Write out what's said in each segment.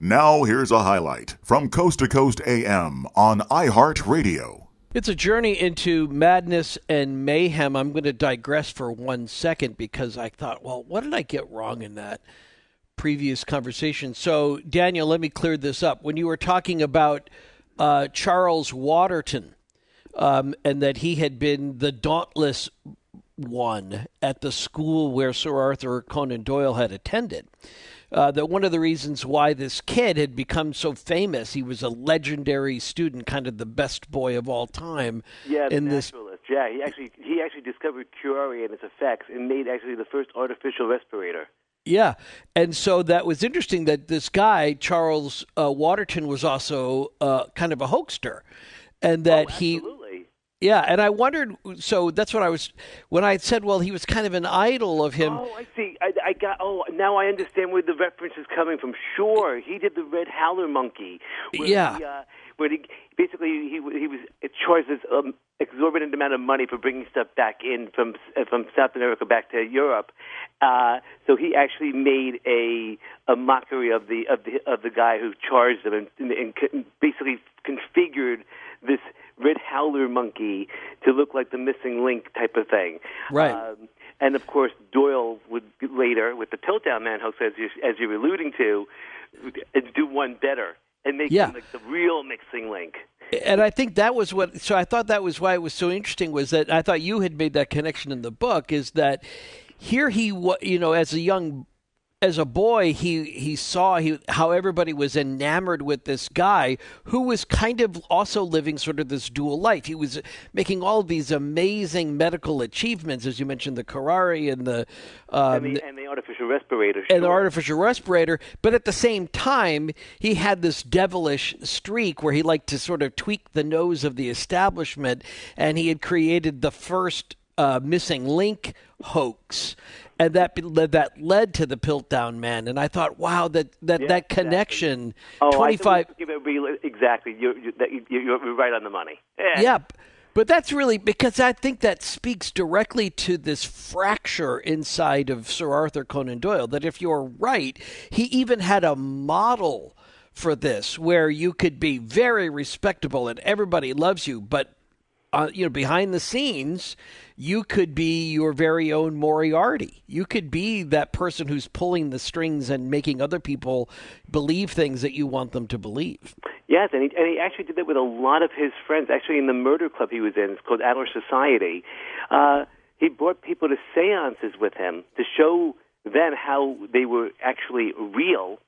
Now, here's a highlight from Coast to Coast AM on iHeartRadio. It's a journey into madness and mayhem. I'm going to digress for one second because I thought, well, what did I get wrong in that previous conversation? So, Daniel, let me clear this up. When you were talking about uh, Charles Waterton um, and that he had been the dauntless one at the school where Sir Arthur Conan Doyle had attended. Uh, that one of the reasons why this kid had become so famous, he was a legendary student, kind of the best boy of all time. Yeah, in this. Yeah, he actually he actually discovered curare and its effects, and made actually the first artificial respirator. Yeah, and so that was interesting that this guy Charles uh, Waterton was also uh, kind of a hoaxer, and that oh, he yeah, and I wondered. So that's what I was when I said, "Well, he was kind of an idol of him." Oh, I see. I, I got. Oh, now I understand where the reference is coming from. Sure, he did the Red Howler Monkey. yeah. He, uh, where he basically he he was charged this um, exorbitant amount of money for bringing stuff back in from uh, from South America back to Europe. Uh, so he actually made a a mockery of the of the of the guy who charged him and, and, and basically configured this red howler monkey to look like the missing link type of thing. Right. Um, and of course, Doyle would later, with the Piltdown Man hoax, as you as you're alluding to, do one better and make yeah. him like the real mixing link. And I think that was what. So I thought that was why it was so interesting. Was that I thought you had made that connection in the book. Is that here he, was, you know, as a young as a boy, he he saw he, how everybody was enamored with this guy who was kind of also living sort of this dual life. He was making all these amazing medical achievements, as you mentioned, the curare and the, um, and, the and the artificial respirator, sure. and the artificial respirator. But at the same time, he had this devilish streak where he liked to sort of tweak the nose of the establishment, and he had created the first uh, missing link hoax and that that led to the Piltdown Man. And I thought, wow, that that, yeah, that connection. Exactly. Oh, twenty five. Exactly, you're, right on the money. Yeah. Yep. But that's really because I think that speaks directly to this fracture inside of Sir Arthur Conan Doyle. That if you're right, he even had a model for this where you could be very respectable and everybody loves you, but uh, you know, behind the scenes, you could be your very own Moriarty. You could be that person who's pulling the strings and making other people believe things that you want them to believe. Yes, and he, and he actually did that with a lot of his friends. Actually, in the murder club he was in, it's called Adler Society. Uh, he brought people to seances with him to show them how they were actually real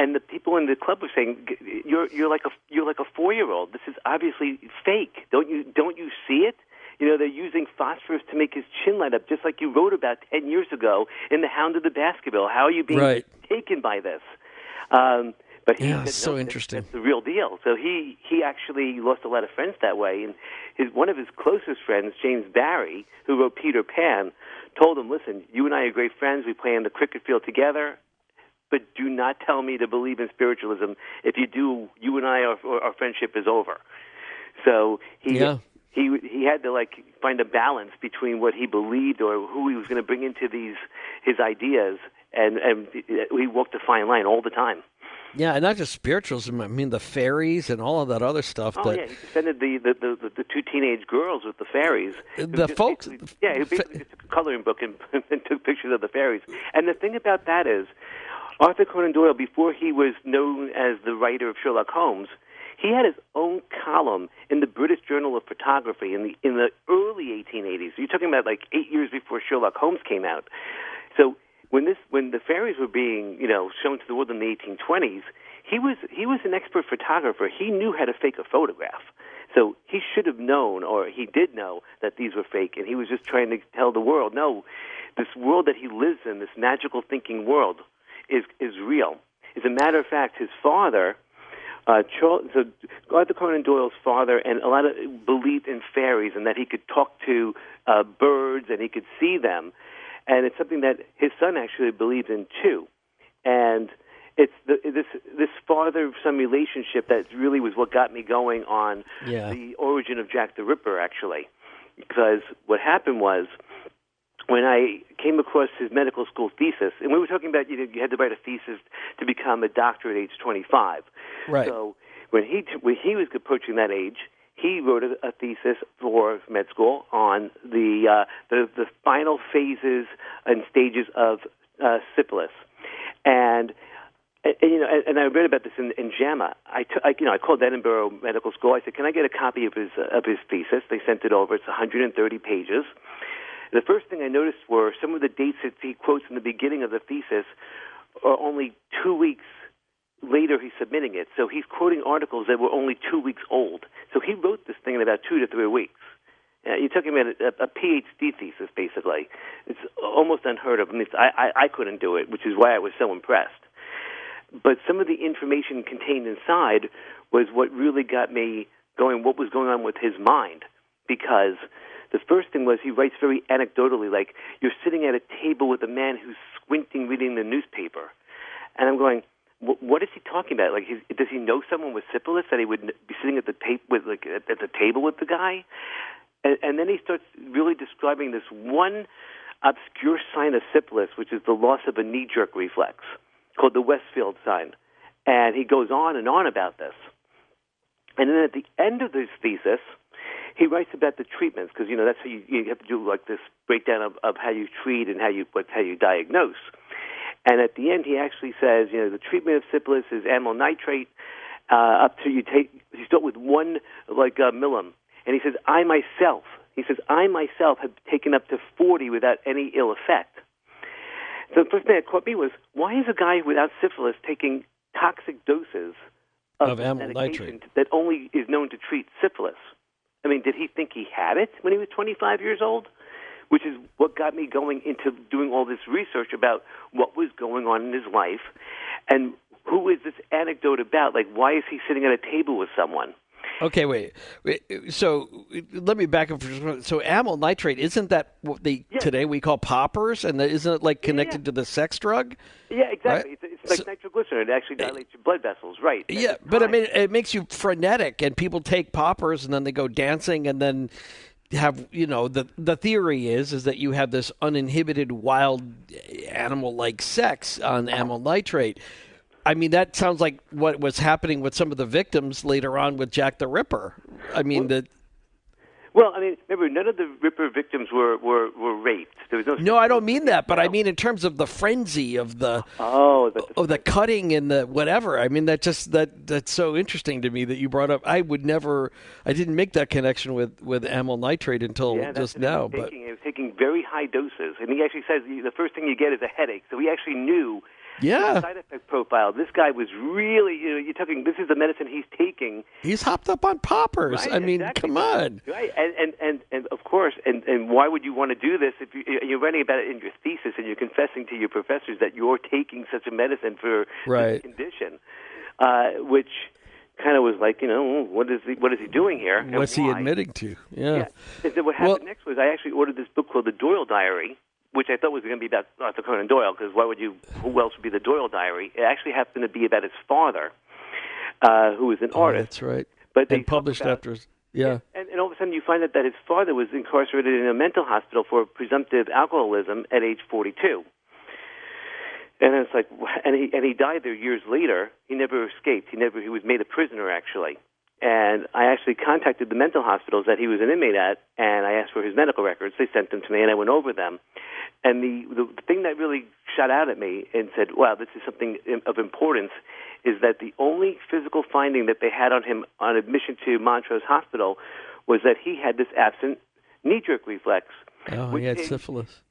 and the people in the club were saying, "You're you're like a you're like a four year old. This is obviously fake. Don't you don't you see it?" You know, they're using phosphorus to make his chin light up, just like you wrote about ten years ago in The Hound of the Baskerville. How are you being right. taken by this? Um, but he yeah, said, so no, interesting. That's the real deal. So he he actually lost a lot of friends that way, and his one of his closest friends, James Barrie, who wrote Peter Pan, told him, "Listen, you and I are great friends. We play on the cricket field together but do not tell me to believe in spiritualism. If you do, you and I, our, our friendship is over. So he yeah. he he had to like find a balance between what he believed or who he was going to bring into these his ideas, and and he walked a fine line all the time. Yeah, and not just spiritualism. I mean, the fairies and all of that other stuff. Oh that, yeah, he defended the the, the the two teenage girls with the fairies. The folks. Yeah, he basically just took a coloring book and, and took pictures of the fairies. And the thing about that is, Arthur Conan Doyle, before he was known as the writer of Sherlock Holmes, he had his own column in the British Journal of Photography in the in the early 1880s. You're talking about like eight years before Sherlock Holmes came out. So when this when the fairies were being you know shown to the world in the 1820s, he was he was an expert photographer. He knew how to fake a photograph. So he should have known, or he did know, that these were fake, and he was just trying to tell the world, no, this world that he lives in, this magical thinking world, is is real. As a matter of fact, his father, uh, Charles, so Arthur Conan Doyle's father, and a lot of believed in fairies and that he could talk to uh, birds and he could see them, and it's something that his son actually believed in too, and it's the, this this father son relationship that really was what got me going on yeah. the origin of Jack the Ripper actually, because what happened was when I came across his medical school thesis, and we were talking about you know you had to write a thesis to become a doctor at age 25. Right. So when he when he was approaching that age, he wrote a, a thesis for med school on the uh, the the final phases and stages of uh, syphilis, and. And, you know, and, and I read about this in, in JAMA. I, t- I, you know, I called Edinburgh Medical School. I said, "Can I get a copy of his uh, of his thesis?" They sent it over. It's 130 pages. The first thing I noticed were some of the dates that he quotes in the beginning of the thesis are only two weeks later he's submitting it. So he's quoting articles that were only two weeks old. So he wrote this thing in about two to three weeks. Uh, you're talking about a, a PhD thesis, basically. It's almost unheard of. I mean, I, I, I couldn't do it, which is why I was so impressed. But some of the information contained inside was what really got me going, what was going on with his mind. Because the first thing was he writes very anecdotally, like you're sitting at a table with a man who's squinting reading the newspaper. And I'm going, what is he talking about? Like, does he know someone with syphilis that he would be sitting at the tape with, like, at the table with the guy? And, and then he starts really describing this one obscure sign of syphilis, which is the loss of a knee-jerk reflex, called the Westphal sign. And he goes on and on about this. And then at the end of this thesis, he writes about the treatments because you know that's how you, you have to do like this breakdown of, of how you treat and how you what, how you diagnose. And at the end, he actually says, you know, the treatment of syphilis is amyl nitrate. Uh, up to you take you start with one like uh, millim, and he says, I myself, he says, I myself have taken up to forty without any ill effect. So the first thing that caught me was, why is a guy without syphilis taking toxic doses of, of amyl nitrate that only is known to treat syphilis? I mean, did he think he had it when he was 25 years old? Which is what got me going into doing all this research about what was going on in his life and who is this anecdote about? Like, why is he sitting at a table with someone? Okay, wait. wait. So let me back up. For, so amyl nitrate isn't that what they Yeah. today we call poppers, and isn't it like connected yeah. to the sex drug? Yeah, exactly. Right? It's, it's like So- nitroglycerin. It actually dilates your blood vessels, right? Yeah, but I mean, it makes you frenetic, and people take poppers, and then they go dancing, and then have you know the the theory is is that you have this uninhibited wild animal like sex on amyl nitrate. I mean, that sounds like what was happening with some of the victims later on with Jack the Ripper. I mean, the Well, I mean, remember, none of the Ripper victims were, were, were raped. There was no. no, I don't mean that, but I mean in terms of the frenzy of the Oh, the, of the cutting and the whatever. I mean, that just that that's so interesting to me that you brought up. I would never, I didn't make that connection with with amyl nitrate until yeah, just now. But taking, he was taking very high doses, and he actually says the first thing you get is a headache. So he actually knew yeah, side effect profile. This guy was really, you know, you're talking. This is the medicine he's taking. he's hopped up on poppers. Right, I mean, exactly. come on. Right, and and and, and of course, and and why would you want to do this if you, you're writing about it in your thesis and you're confessing to your professors that you're taking such a medicine for Right. this condition, uh, which kind of was like, you know, what is he, what is he doing here? What's he admitting to? Yeah. Yeah. And then what happened Well- next was I actually ordered this book called The Doyle Diary, which I thought was going to be about Arthur Conan Doyle, because why would you? Who else would be the Doyle Diary? It actually happened to be about his father, uh, who was an Oh, artist. that's right. But they and published about- after. Yeah. And, and all of a sudden, you find out that his father was incarcerated in a mental hospital for presumptive alcoholism at age 42. And it's like, and he and he died there years later. He never escaped. He never. He was made a prisoner actually. And I actually contacted the mental hospitals that he was an inmate at, and I asked for his medical records. They sent them to me, and I went over them. And the the thing that really shot out at me and said, "Wow, this is something of importance," is that the only physical finding that they had on him on admission to Montrose Hospital was that he had this absent knee jerk reflex. Oh, he had is- syphilis.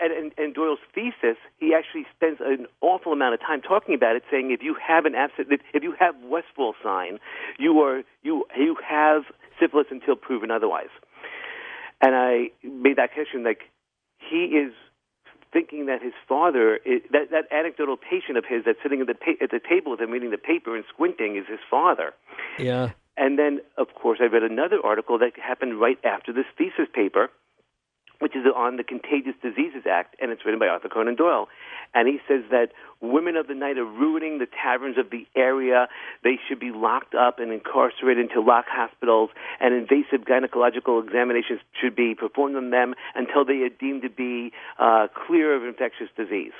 And, and, and Doyle's thesis, he actually spends an awful amount of time talking about it, saying if you have an absent, if- you have Westphal sign, you are you you have syphilis until proven otherwise. And I made that connection, like he is thinking that his father, is, that that anecdotal patient of his that's sitting at the pa- at the table with him reading the paper and squinting is his father. Yeah. And then, of course, I read another article that happened right after this thesis paper, which is on the Contagious Diseases Act, and it's written by Arthur Conan Doyle. And he says that women of the night are ruining the taverns of the area. They should be locked up and incarcerated into lock hospitals, and invasive gynecological examinations should be performed on them until they are deemed to be uh, clear of infectious disease.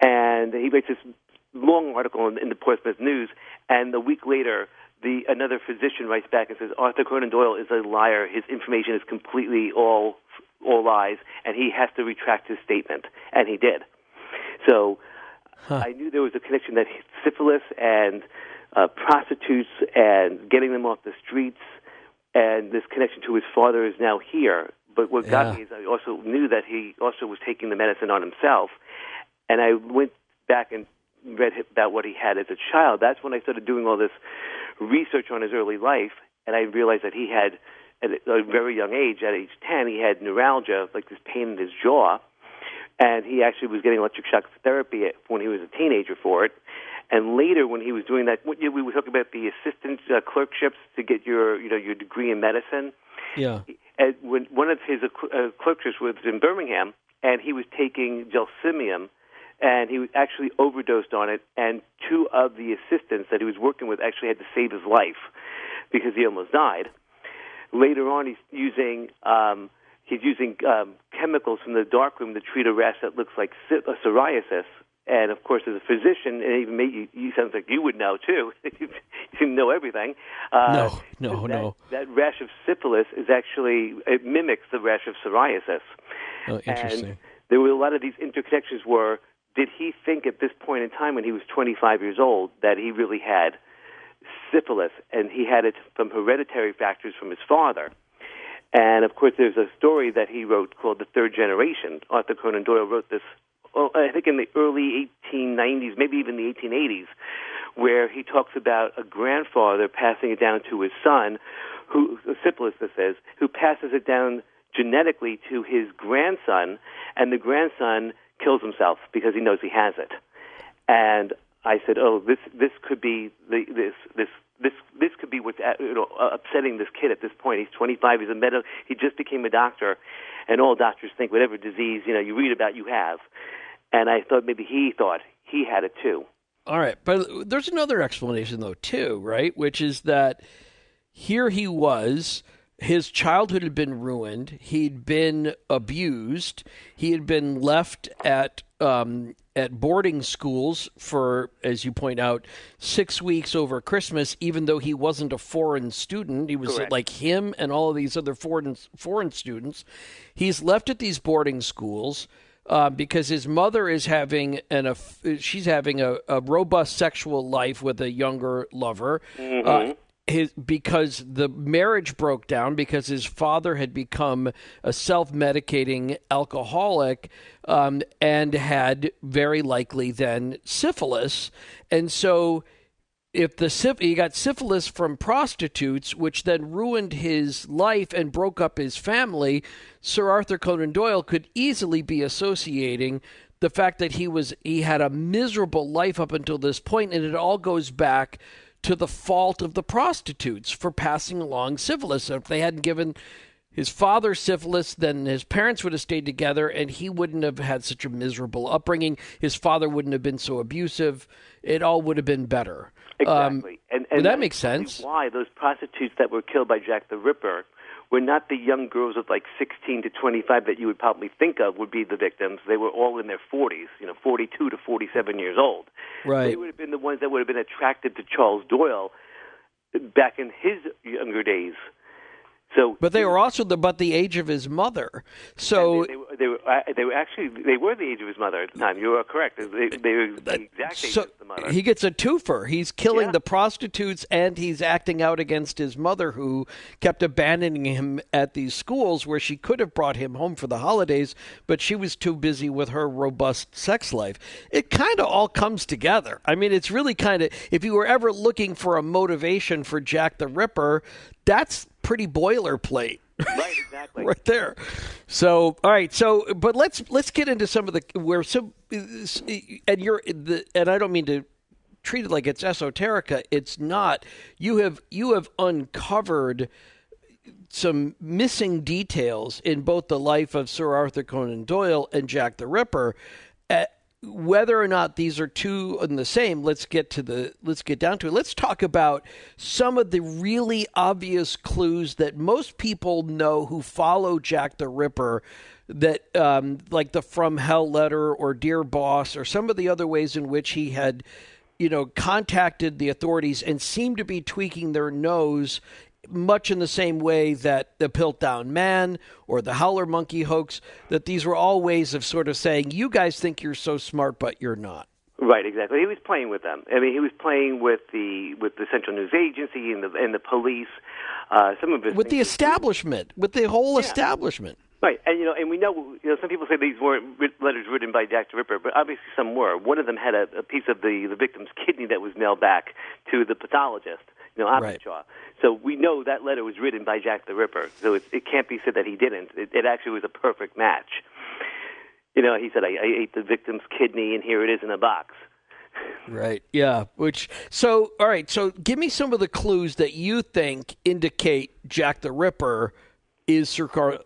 And he writes this long article in, in the Portsmouth News, and a week later, the another physician writes back and says Arthur Conan Doyle is a liar. His information is completely all all lies, and he has to retract his statement, and he did. So huh. I knew there was a connection that syphilis and uh, prostitutes and getting them off the streets and this connection to his father is now here. But what yeah. got me is I also knew that he also was taking the medicine on himself, and I went back and read about what he had as a child. That's when I started doing all this research on his early life, and I realized that he had at a very young age, at age 10, he had neuralgia, like this pain in his jaw, and he actually was getting electric shock therapy when he was a teenager for it. And later, when he was doing that, we were talking about the assistant uh, clerkships to get your, you know, your degree in medicine. Yeah. And when one of his uh, clerkships was in Birmingham, and he was taking gelsemium, and he actually overdosed on it. And two of the assistants that he was working with actually had to save his life because he almost died. Later on, he's using um, he's using um, chemicals from the darkroom to treat a rash that looks like psoriasis. And of course, as a physician, and even me, you, you sounds like you would know too. you know everything. Uh, no, no, that, no. That rash of syphilis is actually it mimics the rash of psoriasis. Oh, interesting. And there were a lot of these interconnections Were did he think at this point in time when he was 25 years old that he really had syphilis, and he had it from hereditary factors from his father. And of course, there's a story that he wrote called The Third Generation. Arthur Conan Doyle wrote this, oh, I think, in the early 1890s, maybe even the 1880s, where he talks about a grandfather passing it down to his son, who syphilis, this is, who passes it down genetically to his grandson, and the grandson kills himself because he knows he has it. And I said, "Oh, this this could be the this this this this could be what's you know uh, upsetting this kid at this point. He's 25. He's a medical. He just became a doctor, and all doctors think whatever disease you know you read about you have. And I thought maybe he thought he had it too. All right, but there's another explanation though too, right? Which is that here he was his childhood had been ruined. He'd been abused. He had been left at um, at boarding schools for, as you point out, six weeks over Christmas. Even though he wasn't a foreign student, he was Correct. like him and all of these other foreign foreign students. He's left at these boarding schools. Uh, because his mother is having an a, she's having a, a, robust sexual life with a younger lover. Mm-hmm. Uh, his because the marriage broke down because his father had become a self-medicating alcoholic um, and had very likely then syphilis, and so if the he got syphilis from prostitutes, which then ruined his life and broke up his family, Sir Arthur Conan Doyle could easily be associating the fact that he was he had a miserable life up until this point, and it all goes back to the fault of the prostitutes for passing along syphilis. If they hadn't given his father syphilis, then his parents would have stayed together and he wouldn't have had such a miserable upbringing. His father wouldn't have been so abusive. It all would have been better. Exactly. Um, and, and that makes sense. Why those prostitutes that were killed by Jack the Ripper were not the young girls of like 16 to 25 that you would probably think of would be the victims. They were all in their 40s, you know, 42 to 47 years old. Right. They would have been the ones that would have been attracted to Charles Doyle back in his younger days. So, but they were also the, about the age of his mother. So they, they, they, were they were actually they were the age of his mother at the time. You are correct. They, they were the exact age so of the mother. He gets a twofer. He's killing yeah. the prostitutes and he's acting out against his mother, who kept abandoning him at these schools where she could have brought him home for the holidays, but she was too busy with her robust sex life. It kind of all comes together. I mean, it's really kind of if you were ever looking for a motivation for Jack the Ripper, that's pretty boilerplate. Right, exactly. right there. So, all right. So, but let's let's get into some of the where some and you're the and I don't mean to treat it like it's esoterica. It's not. You have you have uncovered some missing details in both the life of Sir Arthur Conan Doyle and Jack the Ripper. Whether or not these are two and the same, let's get to the let's get down to it. Let's talk about some of the really obvious clues that most people know who follow Jack the Ripper that um, like the from hell letter or dear boss or some of the other ways in which he had you know contacted the authorities and seemed to be tweaking their nose much in the same way that the Piltdown Man or the Howler Monkey hoax, that these were all ways of sort of saying, you guys think you're so smart, but you're not. Right, exactly. He was playing with them. I mean, he was playing with the with the Central News Agency and the and the police. Uh, some of his with the establishment, with the whole yeah. establishment. Right, and you know, and we know, you know, some people say these weren't letters written by Jack the Ripper, but obviously some were. One of them had a, a piece of the the victim's kidney that was mailed back to the pathologist, you know, Openshaw. Right. So we know that letter was written by Jack the Ripper. So it, it can't be said that he didn't. It, it actually was a perfect match. You know, he said, I, I ate the victim's kidney, and here it is in a box. Right. Yeah. Which. So, all right. So, give me some of the clues that you think indicate Jack the Ripper is Sir, Car-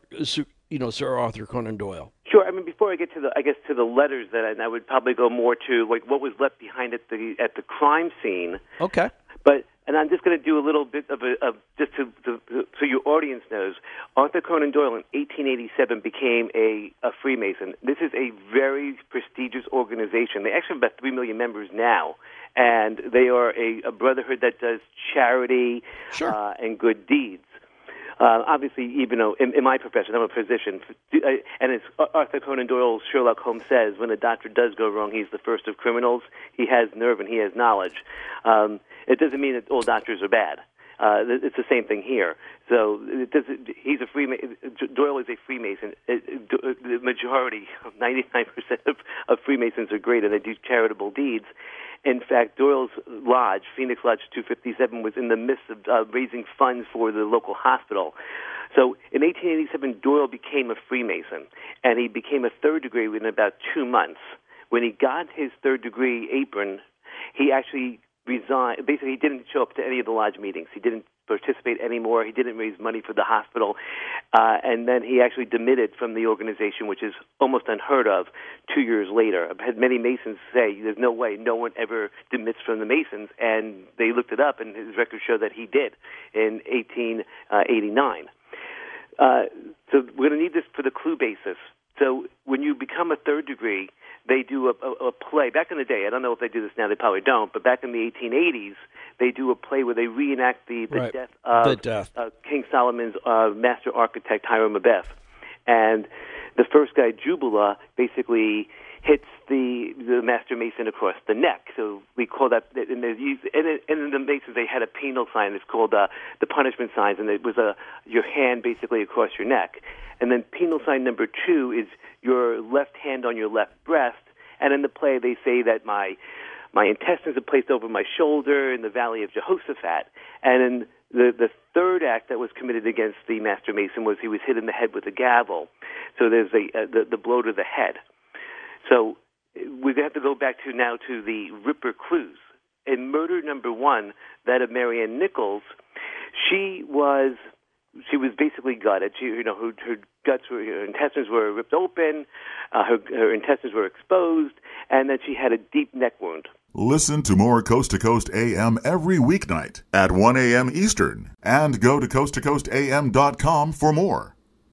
you know, Sir Arthur Conan Doyle. Sure. I mean, before I get to the, I guess to the letters, that I, I would probably go more to like what was left behind at the at the crime scene. Okay. But and I'm just going to do a little bit of a of just to, to, so your audience knows. Arthur Conan Doyle in 1887 became a, a Freemason. This is a very prestigious organization. They actually have about three million members now, and they are a, a brotherhood that does charity sure. uh, and good deeds. Uh, obviously, even though in, in my profession I'm a physician, and as Arthur Conan Doyle, Sherlock Holmes says, when a doctor does go wrong, he's the first of criminals. He has nerve and he has knowledge. Um, it doesn't mean that all doctors are bad. Uh, it's the same thing here. So it does, he's a Freemason. Doyle is a Freemason. It, it, the majority, 99% of, of Freemasons are great and they do charitable deeds. In fact, Doyle's lodge, Phoenix Lodge 257, was in the midst of uh, raising funds for the local hospital. So in 1887, Doyle became a Freemason, and he became a third degree within about two months. When he got his third degree apron, he actually resigned. Basically, he didn't show up to any of the lodge meetings. He didn't participate anymore. He didn't raise money for the hospital, uh, and then he actually demitted from the organization, which is almost unheard of. Two years later, I've had many Masons say, "There's no way, no one ever demits from the Masons," and they looked it up, and his records show that he did in 1889. Uh, so we're going to need this for the clue basis. So when you become a third degree, they do a, a, a play. Back in the day, I don't know if they do this now. They probably don't. But back in the 1880s, they do a play where they reenact the, the right. death of the death. Uh, King Solomon's uh, master architect Hiram Abiff, and the first guy Jubela basically hits the the master mason across the neck. So we call that, and used, and, in the masons they had a penal sign. It's called uh, the punishment signs, and it was a your hand basically across your neck. And then penal sign number two is your left hand on your left breast. And in the play, they say that my my intestines are placed over my shoulder in the valley of Jehoshaphat. And in the the third act that was committed against the master mason was he was hit in the head with a gavel. So there's a uh, the the blow to the head. So we have to go back to now to the Ripper clues. In murder number one, that of Mary Ann Nichols, she was she was basically gutted. She, you know, her, her guts were, her intestines were ripped open, uh, her, her intestines were exposed, and then she had a deep neck wound. Listen to more Coast to Coast AM every weeknight at 1 a.m. Eastern and go to coasttocoastam.com for more.